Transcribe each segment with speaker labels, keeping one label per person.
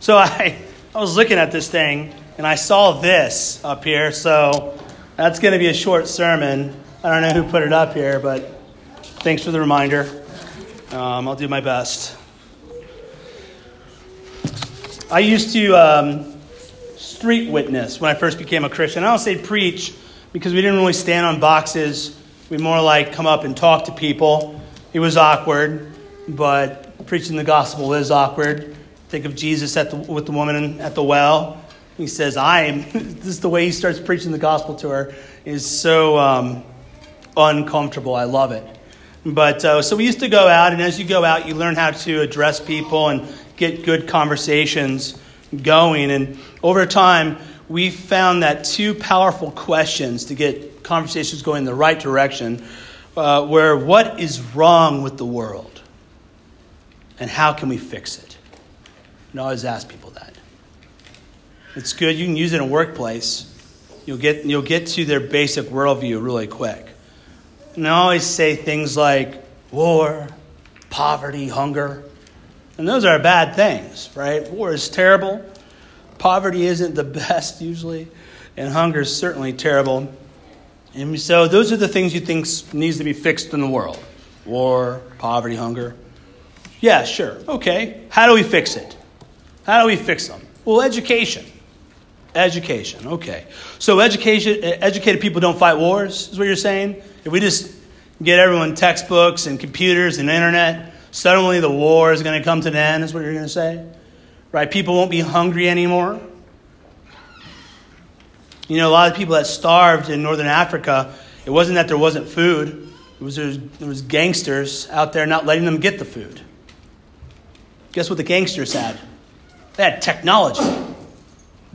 Speaker 1: So I, I was looking at this thing and I saw this up here. So that's going to be a short sermon. I don't know who put it up here, but thanks for the reminder. Um, I'll do my best. I used to um, street witness when I first became a Christian. I don't say preach because we didn't really stand on boxes. We more like come up and talk to people. It was awkward, but preaching the gospel is awkward. Think of Jesus the, with the woman at the well. He says, I am. this is the way he starts preaching the gospel to her, is so um, uncomfortable. I love it. But uh, so we used to go out, and as you go out, you learn how to address people and get good conversations going. And over time, we found that two powerful questions to get conversations going in the right direction uh, were what is wrong with the world? And how can we fix it? And I always ask people that. It's good. You can use it in a workplace. You'll get, you'll get to their basic worldview really quick. And I always say things like war, poverty, hunger. And those are bad things, right? War is terrible. Poverty isn't the best usually. And hunger is certainly terrible. And so those are the things you think needs to be fixed in the world. War, poverty, hunger. Yeah, sure. Okay. How do we fix it? How do we fix them? Well, education. Education. Okay. So education educated people don't fight wars, is what you're saying? If we just get everyone textbooks and computers and internet, Suddenly the war is going to come to an end, is what you're going to say? Right? People won't be hungry anymore. You know, a lot of people that starved in northern Africa, it wasn't that there wasn't food, it was there was gangsters out there not letting them get the food. Guess what the gangsters had? They had technology,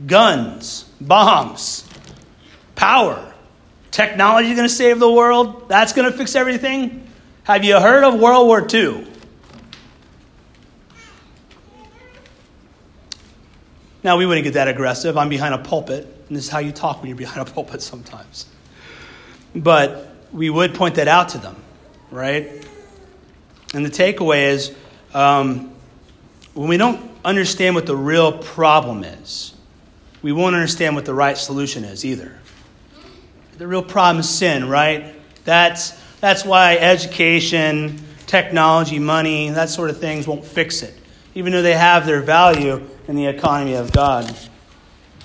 Speaker 1: guns, bombs, power. Technology is going to save the world? That's going to fix everything? Have you heard of World War II? Now, we wouldn't get that aggressive. I'm behind a pulpit, and this is how you talk when you're behind a pulpit sometimes. But we would point that out to them, right? And the takeaway is um, when we don't understand what the real problem is, we won't understand what the right solution is either. The real problem is sin, right? That's, that's why education, technology, money, that sort of things won't fix it even though they have their value in the economy of God.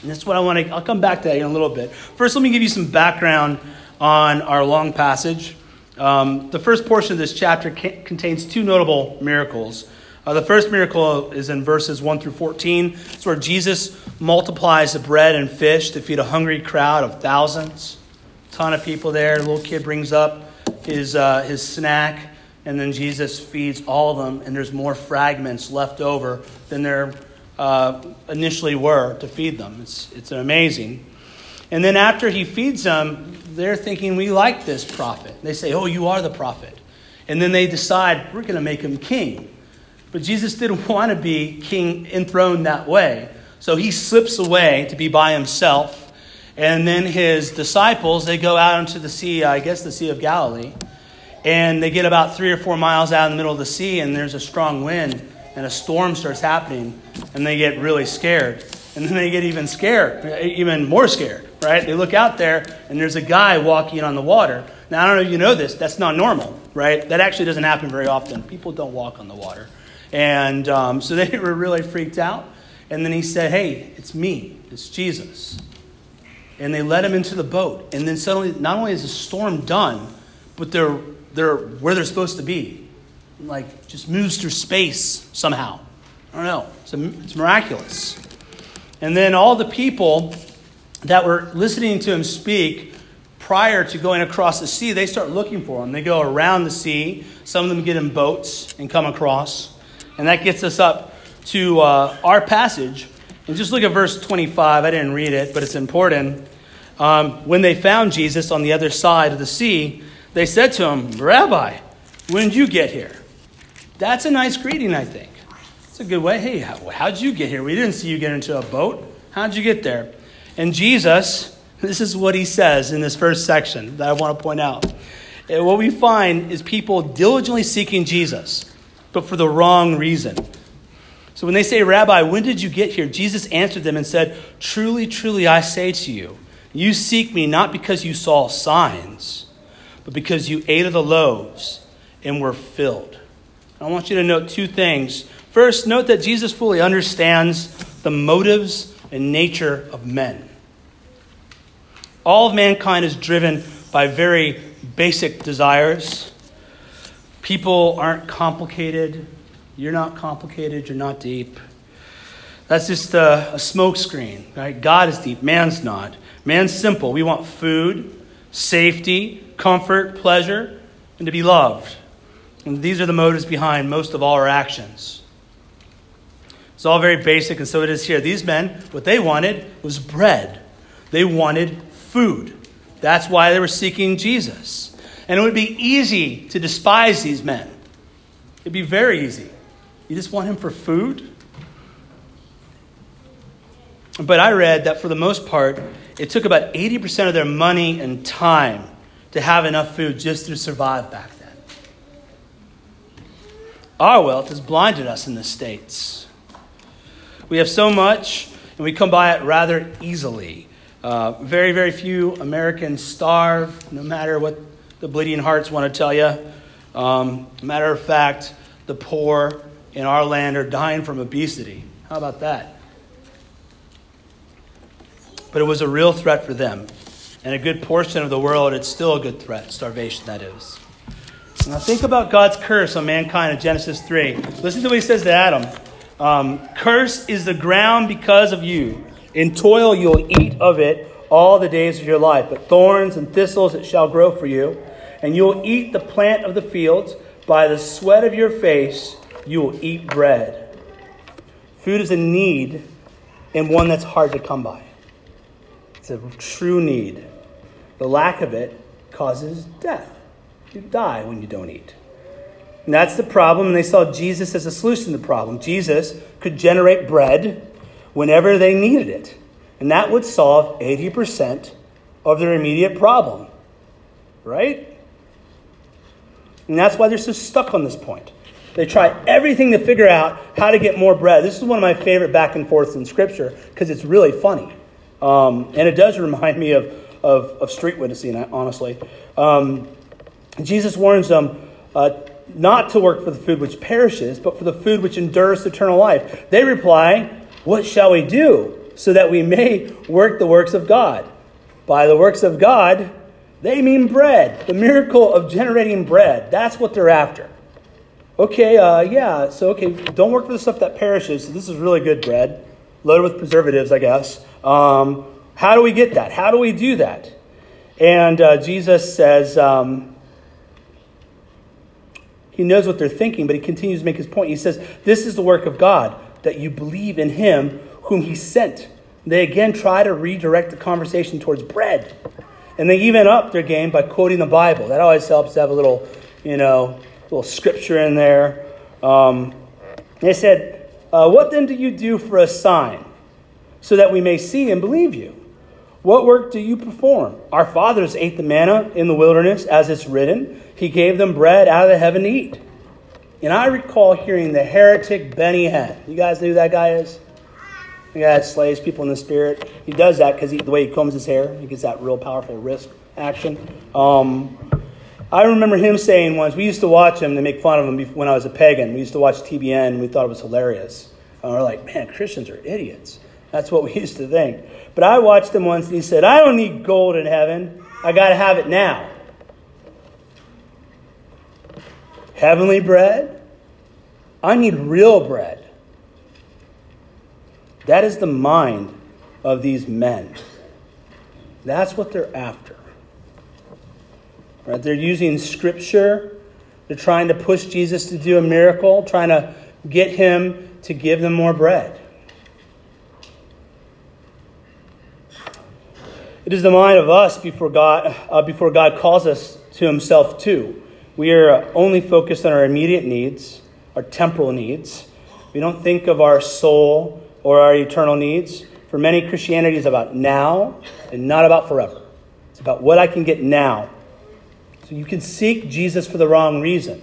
Speaker 1: And that's what I want to, I'll come back to that in a little bit. First, let me give you some background on our long passage. Um, the first portion of this chapter contains two notable miracles. Uh, the first miracle is in verses 1 through 14. It's where Jesus multiplies the bread and fish to feed a hungry crowd of thousands. A ton of people there. A little kid brings up his, uh, his snack and then Jesus feeds all of them, and there's more fragments left over than there uh, initially were to feed them. It's, it's amazing. And then after he feeds them, they're thinking, We like this prophet. They say, Oh, you are the prophet. And then they decide, We're going to make him king. But Jesus didn't want to be king enthroned that way. So he slips away to be by himself. And then his disciples, they go out into the sea, I guess the Sea of Galilee and they get about three or four miles out in the middle of the sea, and there's a strong wind, and a storm starts happening, and they get really scared. And then they get even scared, even more scared, right? They look out there, and there's a guy walking on the water. Now, I don't know if you know this, that's not normal, right? That actually doesn't happen very often. People don't walk on the water. And um, so they were really freaked out. And then he said, Hey, it's me, it's Jesus. And they let him into the boat. And then suddenly, not only is the storm done, but they're they're where they're supposed to be. Like, just moves through space somehow. I don't know. It's, a, it's miraculous. And then all the people that were listening to him speak prior to going across the sea, they start looking for him. They go around the sea. Some of them get in boats and come across. And that gets us up to uh, our passage. And just look at verse 25. I didn't read it, but it's important. Um, when they found Jesus on the other side of the sea, they said to him, Rabbi, when did you get here? That's a nice greeting, I think. It's a good way. Hey, how, how'd you get here? We didn't see you get into a boat. How'd you get there? And Jesus, this is what he says in this first section that I want to point out. And what we find is people diligently seeking Jesus, but for the wrong reason. So when they say, Rabbi, when did you get here? Jesus answered them and said, Truly, truly, I say to you, you seek me not because you saw signs, but because you ate of the loaves and were filled. I want you to note two things. First, note that Jesus fully understands the motives and nature of men. All of mankind is driven by very basic desires. People aren't complicated. You're not complicated. You're not deep. That's just a, a smokescreen, right? God is deep. Man's not. Man's simple. We want food, safety, comfort, pleasure, and to be loved. And these are the motives behind most of all our actions. It's all very basic, and so it is here. These men, what they wanted was bread. They wanted food. That's why they were seeking Jesus. And it would be easy to despise these men. It'd be very easy. You just want him for food? But I read that for the most part, it took about 80% of their money and time to have enough food just to survive back then. Our wealth has blinded us in the States. We have so much, and we come by it rather easily. Uh, very, very few Americans starve, no matter what the bleeding hearts want to tell you. Um, matter of fact, the poor in our land are dying from obesity. How about that? But it was a real threat for them. And a good portion of the world, it's still a good threat, starvation, that is. Now think about God's curse on mankind in Genesis 3. Listen to what he says to Adam. Um, curse is the ground because of you. In toil you'll eat of it all the days of your life, but thorns and thistles it shall grow for you, and you will eat the plant of the fields. By the sweat of your face you will eat bread. Food is a need and one that's hard to come by. It's a true need. The lack of it causes death. You die when you don't eat. And that's the problem, and they saw Jesus as a solution to the problem. Jesus could generate bread whenever they needed it. And that would solve 80% of their immediate problem. Right? And that's why they're so stuck on this point. They try everything to figure out how to get more bread. This is one of my favorite back and forths in Scripture because it's really funny. Um, and it does remind me of, of, of street witnessing, honestly. Um, Jesus warns them uh, not to work for the food which perishes, but for the food which endures eternal life. They reply, What shall we do so that we may work the works of God? By the works of God, they mean bread, the miracle of generating bread. That's what they're after. Okay, uh, yeah, so okay, don't work for the stuff that perishes. So this is really good bread, loaded with preservatives, I guess. Um, how do we get that? How do we do that? And uh, Jesus says, um, he knows what they're thinking, but he continues to make his point. He says, This is the work of God, that you believe in him whom he sent. They again try to redirect the conversation towards bread. And they even up their game by quoting the Bible. That always helps to have a little, you know, little scripture in there. Um, they said, uh, What then do you do for a sign? so that we may see and believe you. What work do you perform? Our fathers ate the manna in the wilderness, as it's written. He gave them bread out of the heaven to eat. And I recall hearing the heretic Benny Hinn. You guys knew who that guy is? That slays people in the spirit. He does that because the way he combs his hair, he gets that real powerful wrist action. Um, I remember him saying once, we used to watch him to make fun of him when I was a pagan. We used to watch TBN and we thought it was hilarious. And we're like, man, Christians are idiots. That's what we used to think. But I watched him once and he said, I don't need gold in heaven. I got to have it now. Heavenly bread? I need real bread. That is the mind of these men. That's what they're after. Right? They're using scripture. They're trying to push Jesus to do a miracle, trying to get him to give them more bread. It is the mind of us before God, uh, before God calls us to Himself too. We are only focused on our immediate needs, our temporal needs. We don't think of our soul or our eternal needs. For many, Christianity is about now and not about forever. It's about what I can get now. So you can seek Jesus for the wrong reason.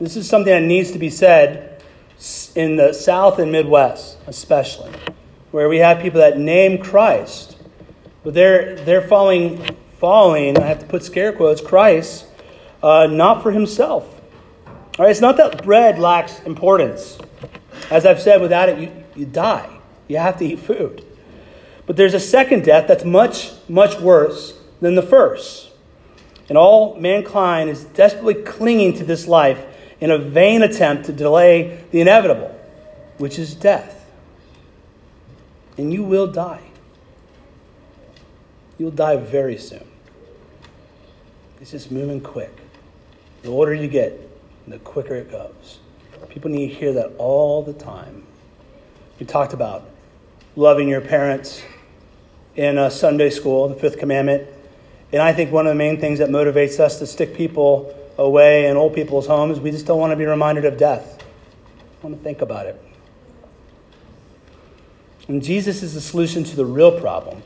Speaker 1: This is something that needs to be said in the South and Midwest, especially, where we have people that name Christ, but they're, they're following, following, I have to put scare quotes, Christ, uh, not for himself. All right, it's not that bread lacks importance. As I've said, without it, you, you die. You have to eat food. But there's a second death that's much, much worse than the first. And all mankind is desperately clinging to this life in a vain attempt to delay the inevitable, which is death. And you will die. You'll die very soon. It's just moving quick. The older you get, the quicker it goes. People need to hear that all the time. We talked about loving your parents in Sunday school, the fifth commandment. And I think one of the main things that motivates us to stick people away in old people's homes, we just don't want to be reminded of death. I want to think about it. And Jesus is the solution to the real problem.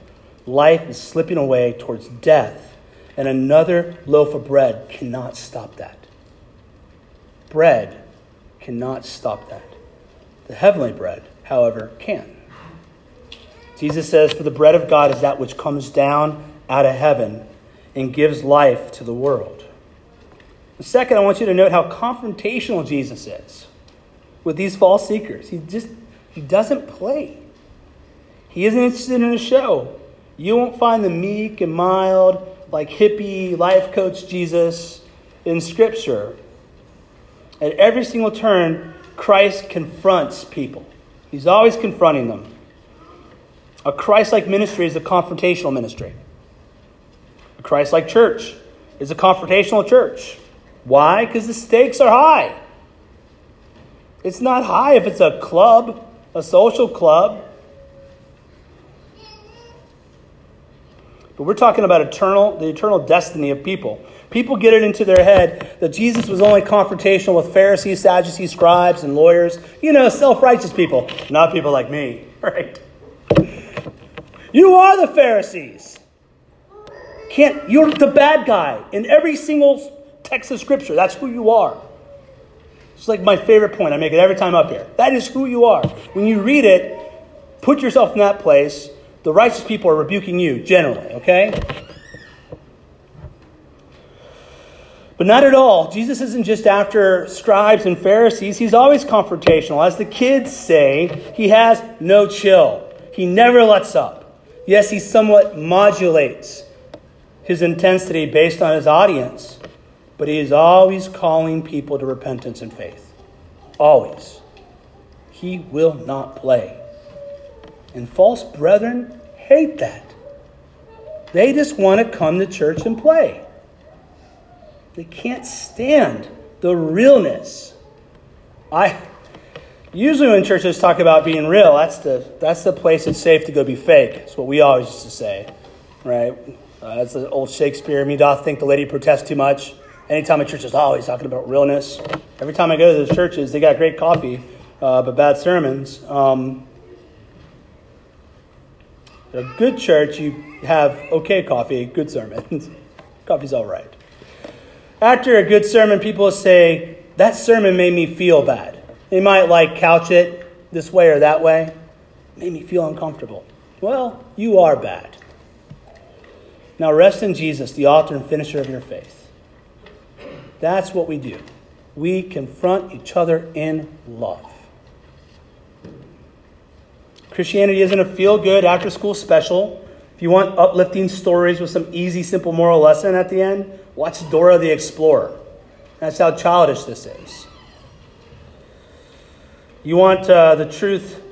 Speaker 1: Life is slipping away towards death, and another loaf of bread cannot stop that. Bread cannot stop that. The heavenly bread, however, can. Jesus says, For the bread of God is that which comes down out of heaven and gives life to the world. second, I want you to note how confrontational Jesus is with these false seekers. He just he doesn't play. He isn't interested in a show. You won't find the meek and mild, like hippie life coach Jesus in Scripture. At every single turn, Christ confronts people. He's always confronting them. A Christ like ministry is a confrontational ministry. A Christ like church is a confrontational church. Why? Because the stakes are high. It's not high if it's a club, a social club. But we're talking about eternal, the eternal destiny of people. People get it into their head that Jesus was only confrontational with Pharisees, Sadducees, scribes, and lawyers. You know, self righteous people, not people like me, right? You are the Pharisees. Can't you're the bad guy in every single text of scripture. That's who you are. It's like my favorite point. I make it every time up here. That is who you are. When you read it, put yourself in that place. The righteous people are rebuking you generally, okay? But not at all. Jesus isn't just after scribes and Pharisees, he's always confrontational. As the kids say, he has no chill, he never lets up. Yes, he somewhat modulates his intensity based on his audience, but he is always calling people to repentance and faith. Always. He will not play. And false brethren hate that. They just want to come to church and play. They can't stand the realness. I usually when churches talk about being real, that's the that's the place it's safe to go be fake. That's what we always used to say, right? Uh, that's the old Shakespeare. Me doth think the lady protests too much. Anytime a church is always talking about realness. Every time I go to those churches, they got great coffee, uh, but bad sermons. Um, a good church, you have okay coffee, good sermons. Coffee's all right. After a good sermon, people say, That sermon made me feel bad. They might like couch it this way or that way. Made me feel uncomfortable. Well, you are bad. Now rest in Jesus, the author and finisher of your faith. That's what we do. We confront each other in love. Christianity isn't a feel good after school special. If you want uplifting stories with some easy, simple moral lesson at the end, Watch Dora the Explorer. That's how childish this is. You want uh, the truth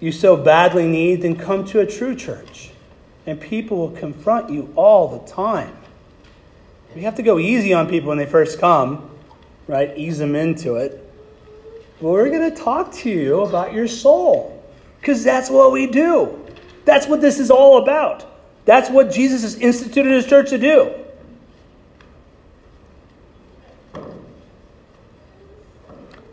Speaker 1: you so badly need, then come to a true church. And people will confront you all the time. We have to go easy on people when they first come, right? Ease them into it. But we're going to talk to you about your soul because that's what we do. That's what this is all about. That's what Jesus has instituted his church to do.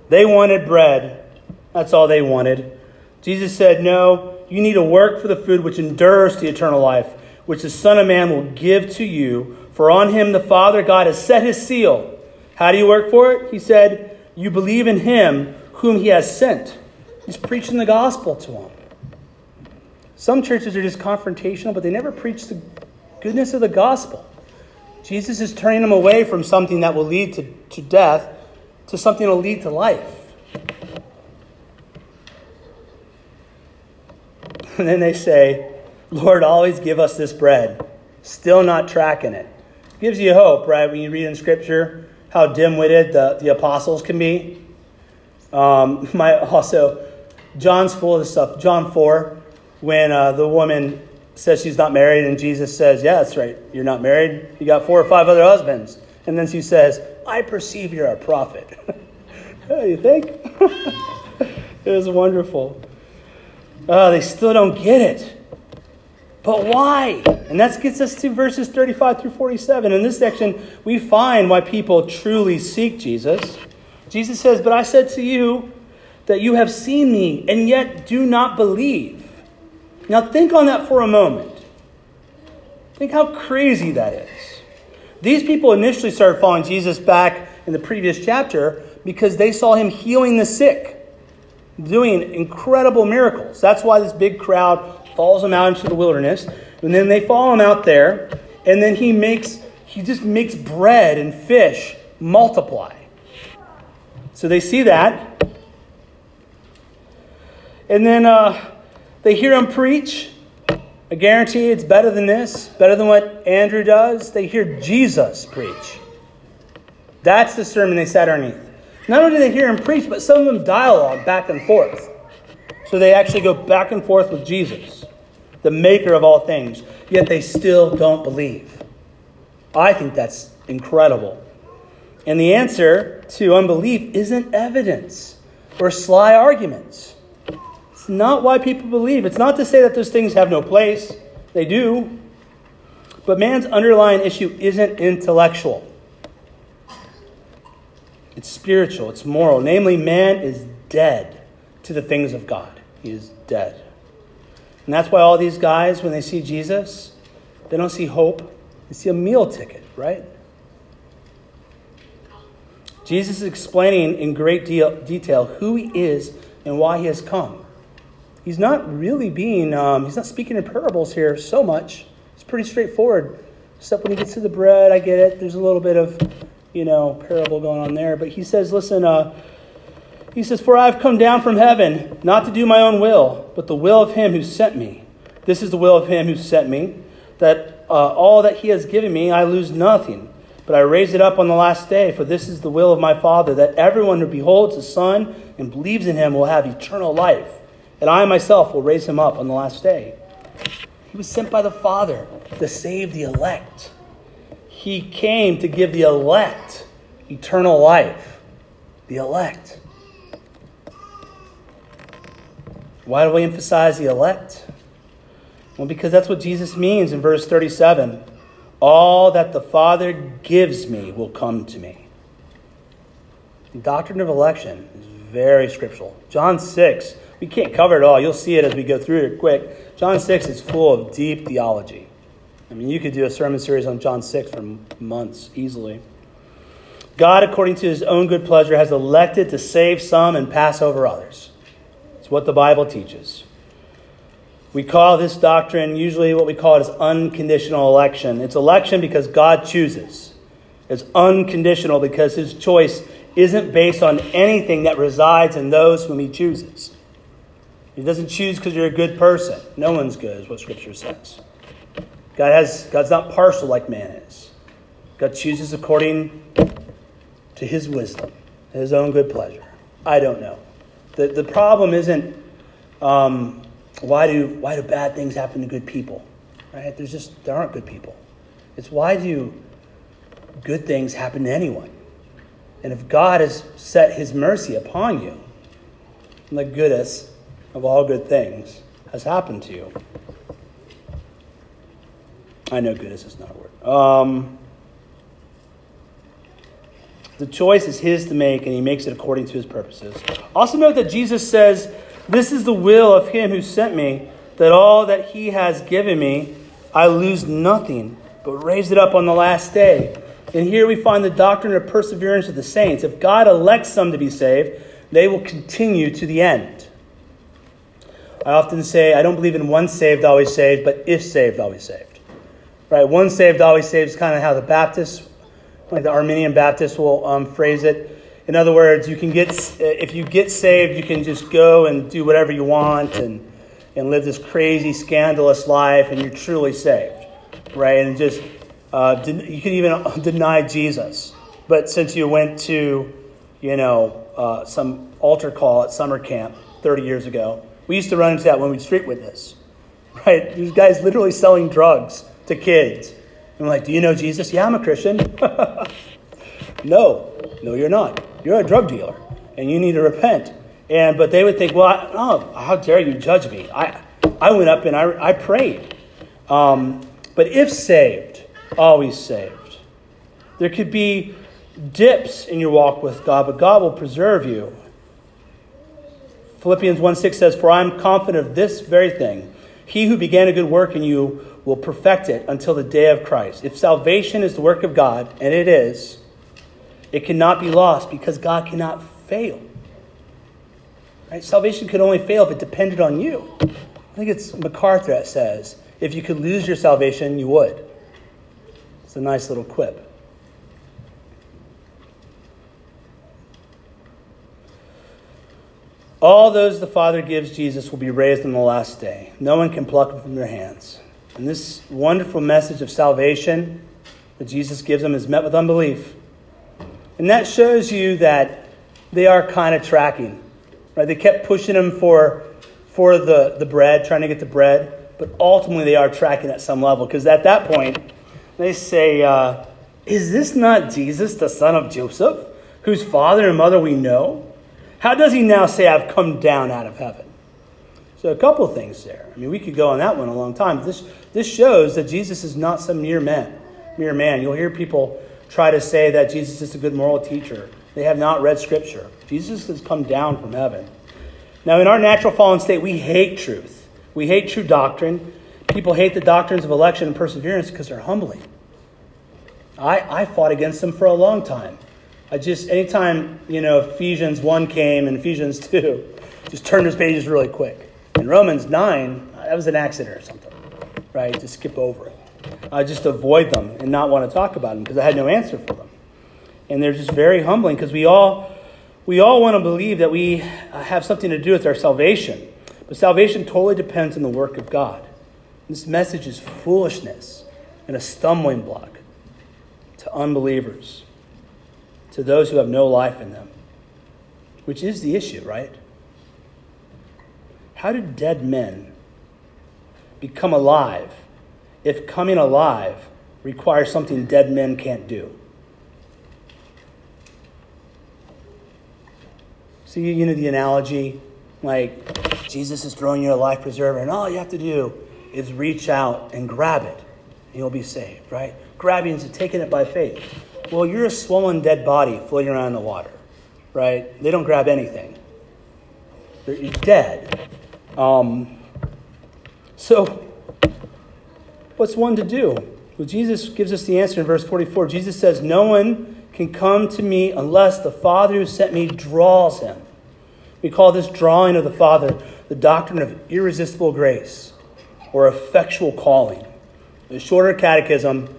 Speaker 1: They wanted bread. That's all they wanted. Jesus said, No, you need to work for the food which endures to eternal life, which the Son of Man will give to you. For on him the Father God has set his seal. How do you work for it? He said, You believe in him whom he has sent. He's preaching the gospel to them. Some churches are just confrontational, but they never preach the goodness of the gospel. Jesus is turning them away from something that will lead to, to death to something that will lead to life. And then they say, Lord, always give us this bread. Still not tracking it. Gives you hope, right? When you read in Scripture how dim witted the, the apostles can be. Um, my, also, John's full of this stuff. John 4, when uh, the woman says she's not married, and Jesus says, Yeah, that's right. You're not married. You got four or five other husbands. And then she says, I perceive you're a prophet. you think? it was wonderful. Oh, they still don't get it. But why? And that gets us to verses 35 through 47. In this section, we find why people truly seek Jesus. Jesus says, But I said to you that you have seen me and yet do not believe. Now, think on that for a moment. Think how crazy that is. These people initially started following Jesus back in the previous chapter because they saw him healing the sick doing incredible miracles. That's why this big crowd follows him out into the wilderness. And then they follow him out there, and then he makes he just makes bread and fish multiply. So they see that. And then uh, they hear him preach. I guarantee it's better than this, better than what Andrew does. They hear Jesus preach. That's the sermon they sat underneath. Not only do they hear him preach, but some of them dialogue back and forth. So they actually go back and forth with Jesus, the maker of all things, yet they still don't believe. I think that's incredible. And the answer to unbelief isn't evidence or sly arguments. It's not why people believe. It's not to say that those things have no place, they do. But man's underlying issue isn't intellectual. It's spiritual, it's moral. Namely, man is dead to the things of God. He is dead. And that's why all these guys, when they see Jesus, they don't see hope, they see a meal ticket, right? Jesus is explaining in great deal, detail who he is and why he has come. He's not really being, um, he's not speaking in parables here so much. It's pretty straightforward. Except when he gets to the bread, I get it. There's a little bit of you know, parable going on there. But he says, listen, uh, he says, For I have come down from heaven, not to do my own will, but the will of him who sent me. This is the will of him who sent me, that uh, all that he has given me, I lose nothing, but I raise it up on the last day. For this is the will of my Father, that everyone who beholds the Son and believes in him will have eternal life, and I myself will raise him up on the last day. He was sent by the Father to save the elect. He came to give the elect eternal life. The elect. Why do we emphasize the elect? Well, because that's what Jesus means in verse 37 All that the Father gives me will come to me. The doctrine of election is very scriptural. John 6, we can't cover it all. You'll see it as we go through it quick. John 6 is full of deep theology. I mean, you could do a sermon series on John 6 for months easily. God, according to his own good pleasure, has elected to save some and pass over others. It's what the Bible teaches. We call this doctrine, usually what we call it is unconditional election. It's election because God chooses. It's unconditional because his choice isn't based on anything that resides in those whom he chooses. He doesn't choose because you're a good person. No one's good, is what Scripture says. God has, God's not partial like man is. God chooses according to his wisdom, his own good pleasure. I don't know. The, the problem isn't um, why, do, why do bad things happen to good people? Right? There's just, there aren't good people. It's why do good things happen to anyone? And if God has set his mercy upon you, the goodness of all good things has happened to you, I know goodness is not a word. Um, the choice is his to make, and he makes it according to his purposes. Also, note that Jesus says, This is the will of him who sent me, that all that he has given me, I lose nothing, but raise it up on the last day. And here we find the doctrine of perseverance of the saints. If God elects some to be saved, they will continue to the end. I often say I don't believe in once saved, always saved, but if saved, always saved. Right? Once saved, always saved is kind of how the Baptists, like the Arminian Baptists, will um, phrase it. In other words, you can get if you get saved, you can just go and do whatever you want and and live this crazy, scandalous life, and you're truly saved, right? And just uh, you can even deny Jesus, but since you went to, you know, uh, some altar call at summer camp 30 years ago, we used to run into that when we'd street witness, right? These guys literally selling drugs to kids. We're like, Do you know Jesus? Yeah, I'm a Christian. no, no, you're not. You're a drug dealer, and you need to repent. And but they would think, well, I, oh, how dare you judge me? I I went up and I I prayed. Um, but if saved, always saved. There could be dips in your walk with God, but God will preserve you. Philippians 1 6 says, For I am confident of this very thing. He who began a good work in you will perfect it until the day of Christ. If salvation is the work of God, and it is, it cannot be lost because God cannot fail. Right? Salvation could only fail if it depended on you. I think it's MacArthur that says, if you could lose your salvation, you would. It's a nice little quip. All those the Father gives Jesus will be raised on the last day. No one can pluck them from their hands. And this wonderful message of salvation that Jesus gives them is met with unbelief. And that shows you that they are kind of tracking. Right? They kept pushing him for, for the, the bread, trying to get the bread, but ultimately they are tracking at some level. Because at that point, they say, uh, Is this not Jesus, the son of Joseph, whose father and mother we know? How does he now say, I've come down out of heaven? So, a couple things there. I mean, we could go on that one a long time. This, this shows that Jesus is not some mere man. Mere man. You'll hear people try to say that Jesus is a good moral teacher. They have not read Scripture. Jesus has come down from heaven. Now, in our natural fallen state, we hate truth. We hate true doctrine. People hate the doctrines of election and perseverance because they're humbling. I, I fought against them for a long time. I just, anytime, you know, Ephesians 1 came and Ephesians 2, just turned those pages really quick. In Romans 9, that was an accident or something, right? Just skip over it. I just avoid them and not want to talk about them because I had no answer for them. And they're just very humbling because we all, we all want to believe that we have something to do with our salvation. But salvation totally depends on the work of God. This message is foolishness and a stumbling block to unbelievers, to those who have no life in them, which is the issue, right? How do dead men become alive if coming alive requires something dead men can't do? See, you know the analogy? Like, Jesus is throwing you a life preserver, and all you have to do is reach out and grab it, and you'll be saved, right? Grabbing is taking it by faith. Well, you're a swollen dead body floating around in the water, right? They don't grab anything. You're dead. Um, so, what's one to do? Well, Jesus gives us the answer in verse 44. Jesus says, No one can come to me unless the Father who sent me draws him. We call this drawing of the Father the doctrine of irresistible grace or effectual calling. The shorter catechism,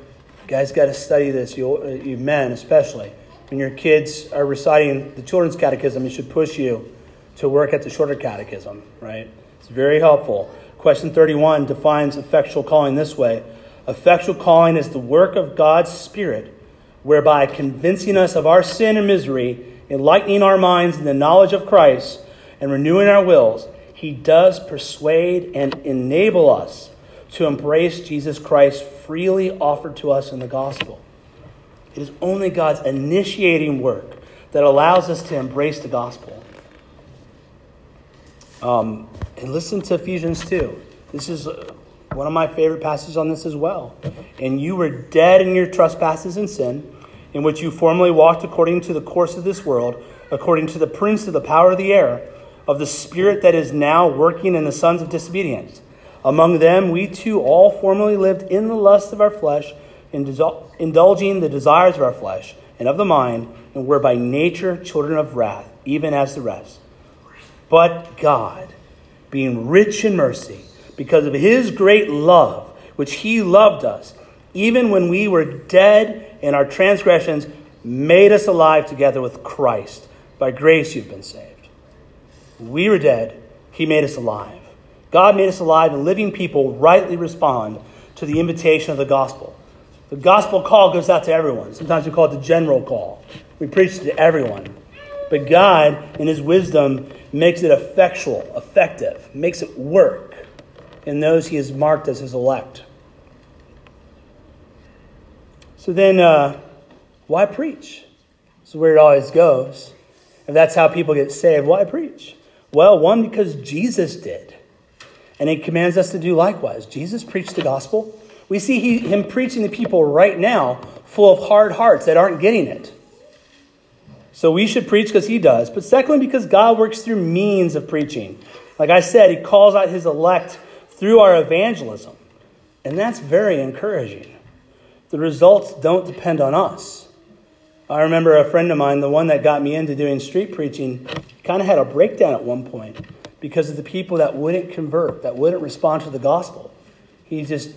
Speaker 1: guys got to study this, you, you men especially. When your kids are reciting the children's catechism, it should push you to work at the shorter catechism, right? It's very helpful. Question 31 defines effectual calling this way Effectual calling is the work of God's Spirit whereby convincing us of our sin and misery, enlightening our minds in the knowledge of Christ, and renewing our wills, he does persuade and enable us to embrace Jesus Christ freely offered to us in the gospel. It is only God's initiating work that allows us to embrace the gospel. Um, and listen to Ephesians 2. This is one of my favorite passages on this as well. And you were dead in your trespasses and sin, in which you formerly walked according to the course of this world, according to the prince of the power of the air, of the spirit that is now working in the sons of disobedience. Among them, we too all formerly lived in the lust of our flesh, indulging the desires of our flesh and of the mind, and were by nature children of wrath, even as the rest. But God, being rich in mercy, because of his great love, which he loved us, even when we were dead in our transgressions, made us alive together with Christ. By grace you've been saved. We were dead, he made us alive. God made us alive, and living people rightly respond to the invitation of the gospel. The gospel call goes out to everyone. Sometimes we call it the general call. We preach to everyone. But God, in His wisdom, makes it effectual, effective, makes it work in those He has marked as His elect. So then, uh, why preach? This is where it always goes. If that's how people get saved, why preach? Well, one, because Jesus did. And he commands us to do likewise. Jesus preached the gospel. We see he, him preaching to people right now full of hard hearts that aren't getting it. So we should preach because he does. But secondly, because God works through means of preaching. Like I said, he calls out his elect through our evangelism. And that's very encouraging. The results don't depend on us. I remember a friend of mine, the one that got me into doing street preaching, kind of had a breakdown at one point because of the people that wouldn't convert, that wouldn't respond to the gospel. He just,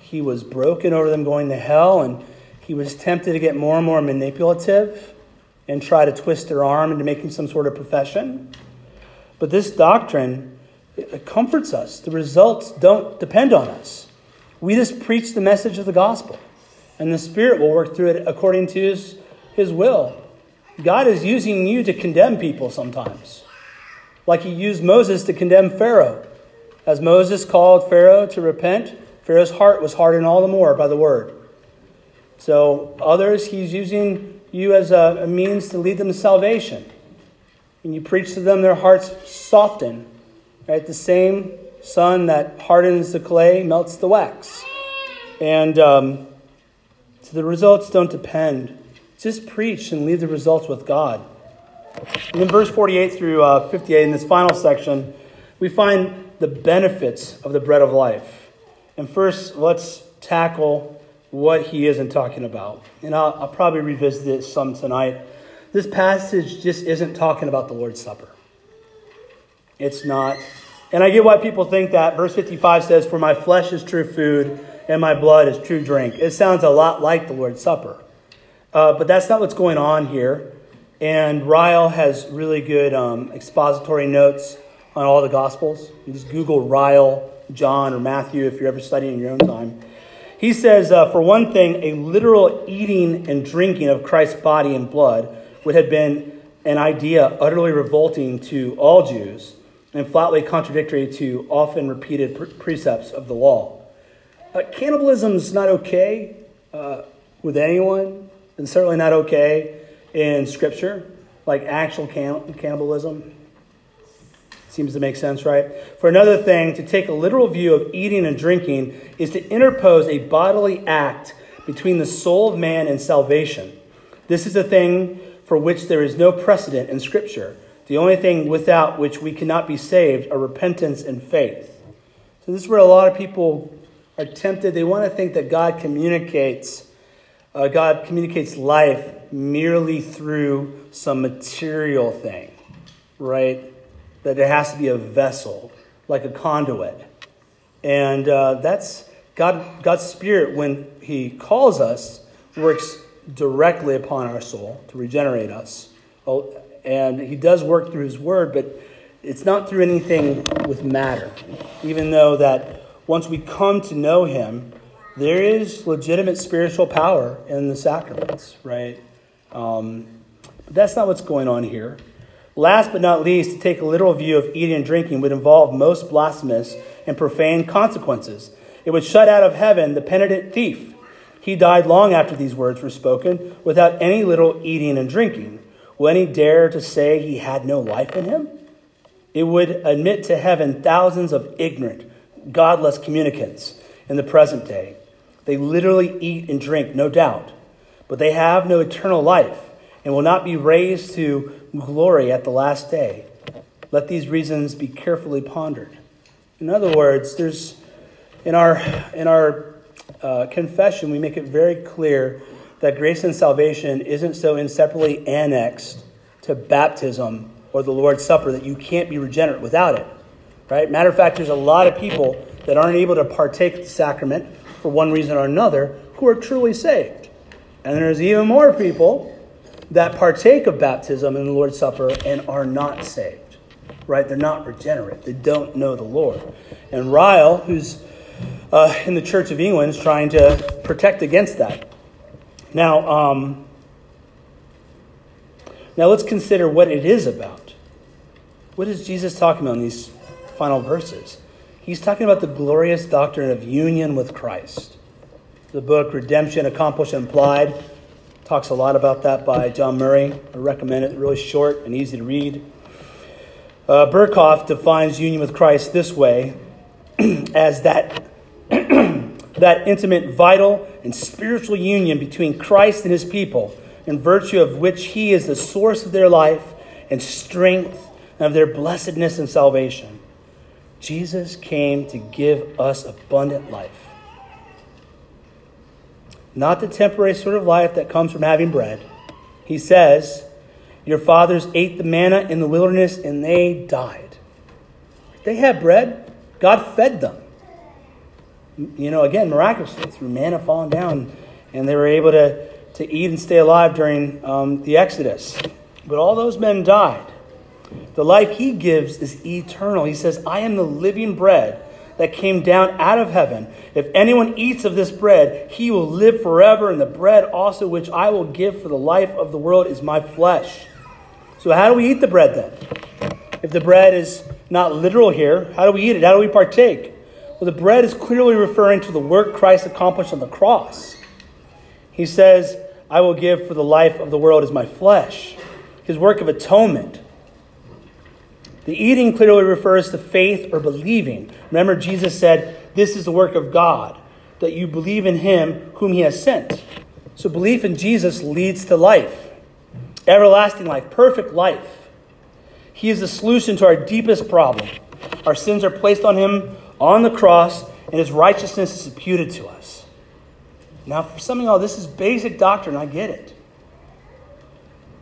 Speaker 1: he was broken over them going to hell, and he was tempted to get more and more manipulative and try to twist their arm into making some sort of profession. But this doctrine it comforts us. The results don't depend on us. We just preach the message of the gospel, and the Spirit will work through it according to His, his will. God is using you to condemn people sometimes like he used Moses to condemn Pharaoh. As Moses called Pharaoh to repent, Pharaoh's heart was hardened all the more by the word. So, others, he's using you as a, a means to lead them to salvation. And you preach to them, their hearts soften. Right? The same sun that hardens the clay melts the wax. And um, so the results don't depend. Just preach and leave the results with God. And in verse 48 through uh, 58, in this final section, we find the benefits of the bread of life. And first, let's tackle what he isn't talking about. And I'll, I'll probably revisit it some tonight. This passage just isn't talking about the Lord's Supper. It's not. And I get why people think that. Verse 55 says, For my flesh is true food, and my blood is true drink. It sounds a lot like the Lord's Supper. Uh, but that's not what's going on here. And Ryle has really good um, expository notes on all the Gospels. You just Google Ryle, John, or Matthew if you're ever studying in your own time. He says, uh, for one thing, a literal eating and drinking of Christ's body and blood would have been an idea utterly revolting to all Jews and flatly contradictory to often repeated pre- precepts of the law. Uh, cannibalism is not okay uh, with anyone, and certainly not okay in Scripture, like actual cannibalism. Seems to make sense, right? For another thing, to take a literal view of eating and drinking is to interpose a bodily act between the soul of man and salvation. This is a thing for which there is no precedent in Scripture. The only thing without which we cannot be saved are repentance and faith. So, this is where a lot of people are tempted. They want to think that God communicates, uh, God communicates life merely through some material thing, right? That it has to be a vessel, like a conduit. And uh, that's God, God's Spirit, when He calls us, works directly upon our soul to regenerate us. Oh, and He does work through His Word, but it's not through anything with matter. Even though that once we come to know Him, there is legitimate spiritual power in the sacraments, right? Um, but that's not what's going on here. Last but not least, to take a literal view of eating and drinking would involve most blasphemous and profane consequences. It would shut out of heaven the penitent thief. He died long after these words were spoken, without any little eating and drinking. Will any dare to say he had no life in him? It would admit to heaven thousands of ignorant, godless communicants in the present day. They literally eat and drink, no doubt, but they have no eternal life and will not be raised to glory at the last day. Let these reasons be carefully pondered. In other words, there's in our in our uh, confession we make it very clear that grace and salvation isn't so inseparably annexed to baptism or the Lord's Supper that you can't be regenerate without it. Right? Matter of fact, there's a lot of people that aren't able to partake of the sacrament for one reason or another who are truly saved. And there's even more people that partake of baptism in the Lord's Supper and are not saved. Right? They're not regenerate. They don't know the Lord. And Ryle, who's uh, in the Church of England, is trying to protect against that. Now, um, now let's consider what it is about. What is Jesus talking about in these final verses? He's talking about the glorious doctrine of union with Christ. The book Redemption Accomplished and Applied talks a lot about that by John Murray. I recommend it, really short and easy to read. Uh, Berkhof defines union with Christ this way as that, that intimate, vital, and spiritual union between Christ and his people, in virtue of which he is the source of their life and strength and of their blessedness and salvation. Jesus came to give us abundant life. Not the temporary sort of life that comes from having bread. He says, Your fathers ate the manna in the wilderness and they died. They had bread, God fed them. You know, again, miraculously, through manna falling down, and they were able to, to eat and stay alive during um, the Exodus. But all those men died. The life he gives is eternal. He says, I am the living bread that came down out of heaven. If anyone eats of this bread, he will live forever, and the bread also which I will give for the life of the world is my flesh. So, how do we eat the bread then? If the bread is not literal here, how do we eat it? How do we partake? Well, the bread is clearly referring to the work Christ accomplished on the cross. He says, I will give for the life of the world is my flesh. His work of atonement. The eating clearly refers to faith or believing. Remember, Jesus said, This is the work of God, that you believe in him whom he has sent. So belief in Jesus leads to life, everlasting life, perfect life. He is the solution to our deepest problem. Our sins are placed on him on the cross, and his righteousness is imputed to us. Now, for some of y'all, this is basic doctrine. I get it.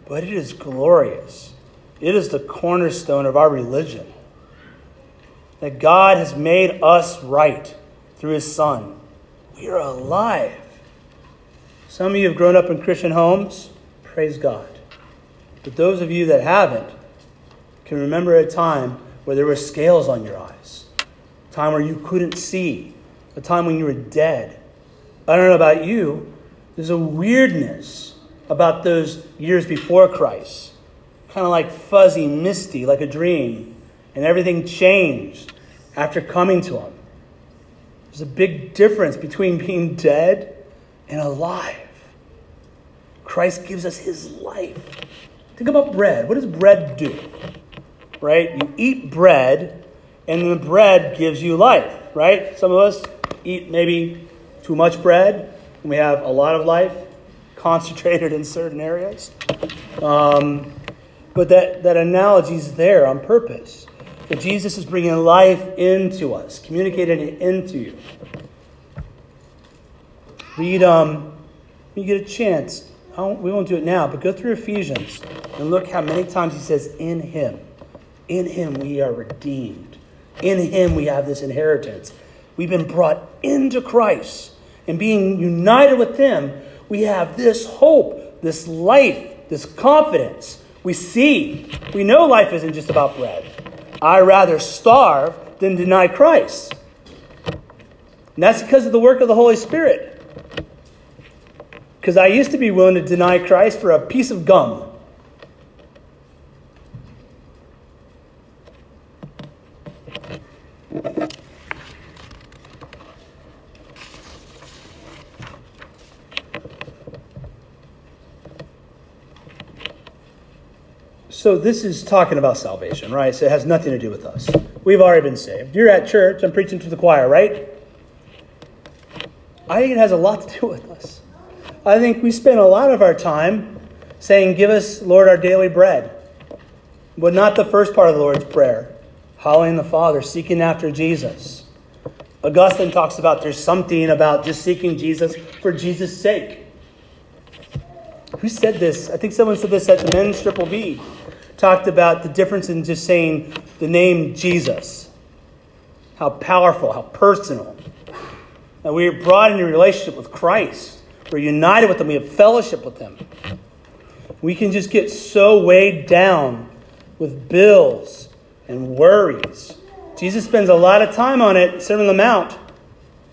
Speaker 1: But it is glorious. It is the cornerstone of our religion. That God has made us right through his Son. We are alive. Some of you have grown up in Christian homes. Praise God. But those of you that haven't can remember a time where there were scales on your eyes, a time where you couldn't see, a time when you were dead. I don't know about you, there's a weirdness about those years before Christ kind of like fuzzy, misty, like a dream. And everything changed after coming to him. There's a big difference between being dead and alive. Christ gives us his life. Think about bread. What does bread do? Right? You eat bread, and the bread gives you life, right? Some of us eat maybe too much bread, and we have a lot of life concentrated in certain areas. Um, but that, that analogy is there on purpose. That Jesus is bringing life into us, communicating it into you. Read, um, when you get a chance, we won't do it now, but go through Ephesians and look how many times he says, In him. In him we are redeemed. In him we have this inheritance. We've been brought into Christ. And being united with him, we have this hope, this life, this confidence we see, we know life isn't just about bread. I rather starve than deny Christ. And that's because of the work of the Holy Spirit. Because I used to be willing to deny Christ for a piece of gum. So this is talking about salvation, right? So it has nothing to do with us. We've already been saved. You're at church, I'm preaching to the choir, right? I think it has a lot to do with us. I think we spend a lot of our time saying, Give us, Lord, our daily bread. But not the first part of the Lord's Prayer, hallowing the Father, seeking after Jesus. Augustine talks about there's something about just seeking Jesus for Jesus' sake. Who said this? I think someone said this at men's triple B. Talked about the difference in just saying the name Jesus. How powerful, how personal. That we are brought into relationship with Christ. We're united with Him. We have fellowship with Him. We can just get so weighed down with bills and worries. Jesus spends a lot of time on it, Sermon on the Mount,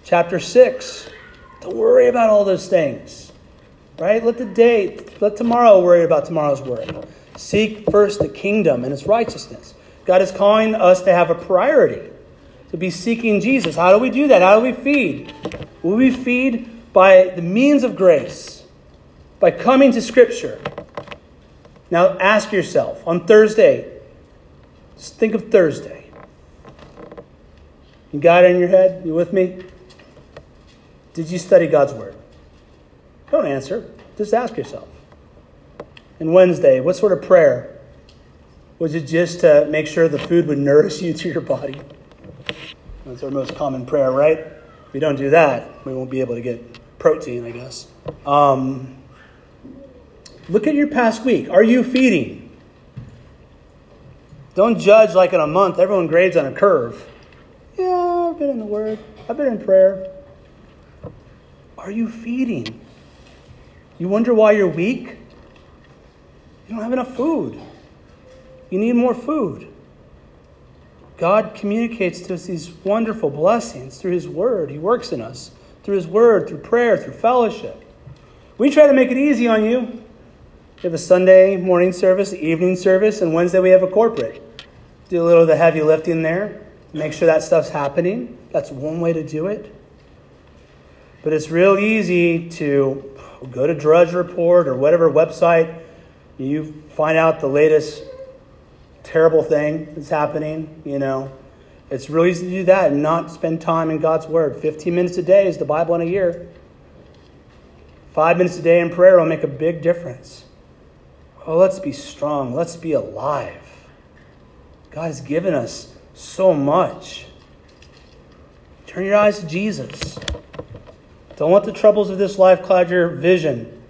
Speaker 1: chapter 6. Don't worry about all those things. Right? Let the day, let tomorrow worry about tomorrow's worry. Seek first the kingdom and its righteousness. God is calling us to have a priority, to be seeking Jesus. How do we do that? How do we feed? Will we feed by the means of grace, by coming to Scripture? Now ask yourself on Thursday, just think of Thursday. You got it in your head? You with me? Did you study God's Word? Don't answer. Just ask yourself. And Wednesday, what sort of prayer? Was it just to make sure the food would nourish you to your body? That's our most common prayer, right? If we don't do that, we won't be able to get protein, I guess. Um, look at your past week. Are you feeding? Don't judge like in a month. Everyone grades on a curve. Yeah, I've been in the Word, I've been in prayer. Are you feeding? You wonder why you're weak? You don't have enough food. You need more food. God communicates to us these wonderful blessings through His Word. He works in us through His Word, through prayer, through fellowship. We try to make it easy on you. We have a Sunday morning service, evening service, and Wednesday we have a corporate. Do a little of the heavy lifting there, make sure that stuff's happening. That's one way to do it. But it's real easy to go to Drudge Report or whatever website you find out the latest terrible thing that's happening, you know. It's really easy to do that and not spend time in God's Word. 15 minutes a day is the Bible in a year. Five minutes a day in prayer will make a big difference. Oh, let's be strong. Let's be alive. God has given us so much. Turn your eyes to Jesus. Don't let the troubles of this life cloud your vision.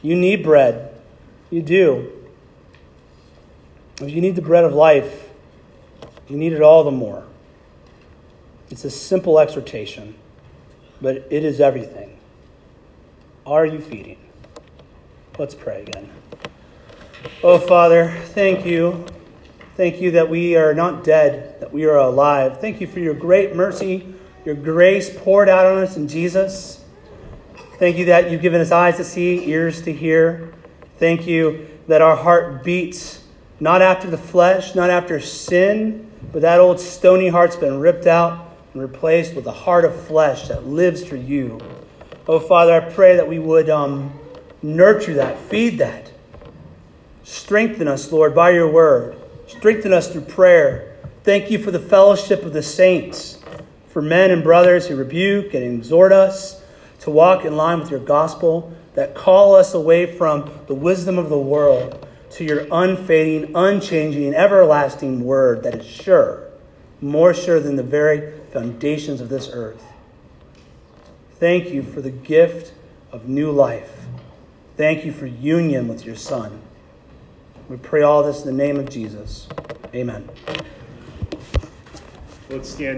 Speaker 1: You need bread. You do. If you need the bread of life, you need it all the more. It's a simple exhortation, but it is everything. Are you feeding? Let's pray again. Oh, Father, thank you. Thank you that we are not dead, that we are alive. Thank you for your great mercy, your grace poured out on us in Jesus. Thank you that you've given us eyes to see, ears to hear. Thank you that our heart beats not after the flesh, not after sin, but that old stony heart's been ripped out and replaced with a heart of flesh that lives for you. Oh, Father, I pray that we would um, nurture that, feed that. Strengthen us, Lord, by your word. Strengthen us through prayer. Thank you for the fellowship of the saints, for men and brothers who rebuke and exhort us to walk in line with your gospel, that call us away from the wisdom of the world to your unfading, unchanging, everlasting word that is sure, more sure than the very foundations of this earth. Thank you for the gift of new life. Thank you for union with your Son. We pray all this in the name of Jesus. Amen.
Speaker 2: Let's stand.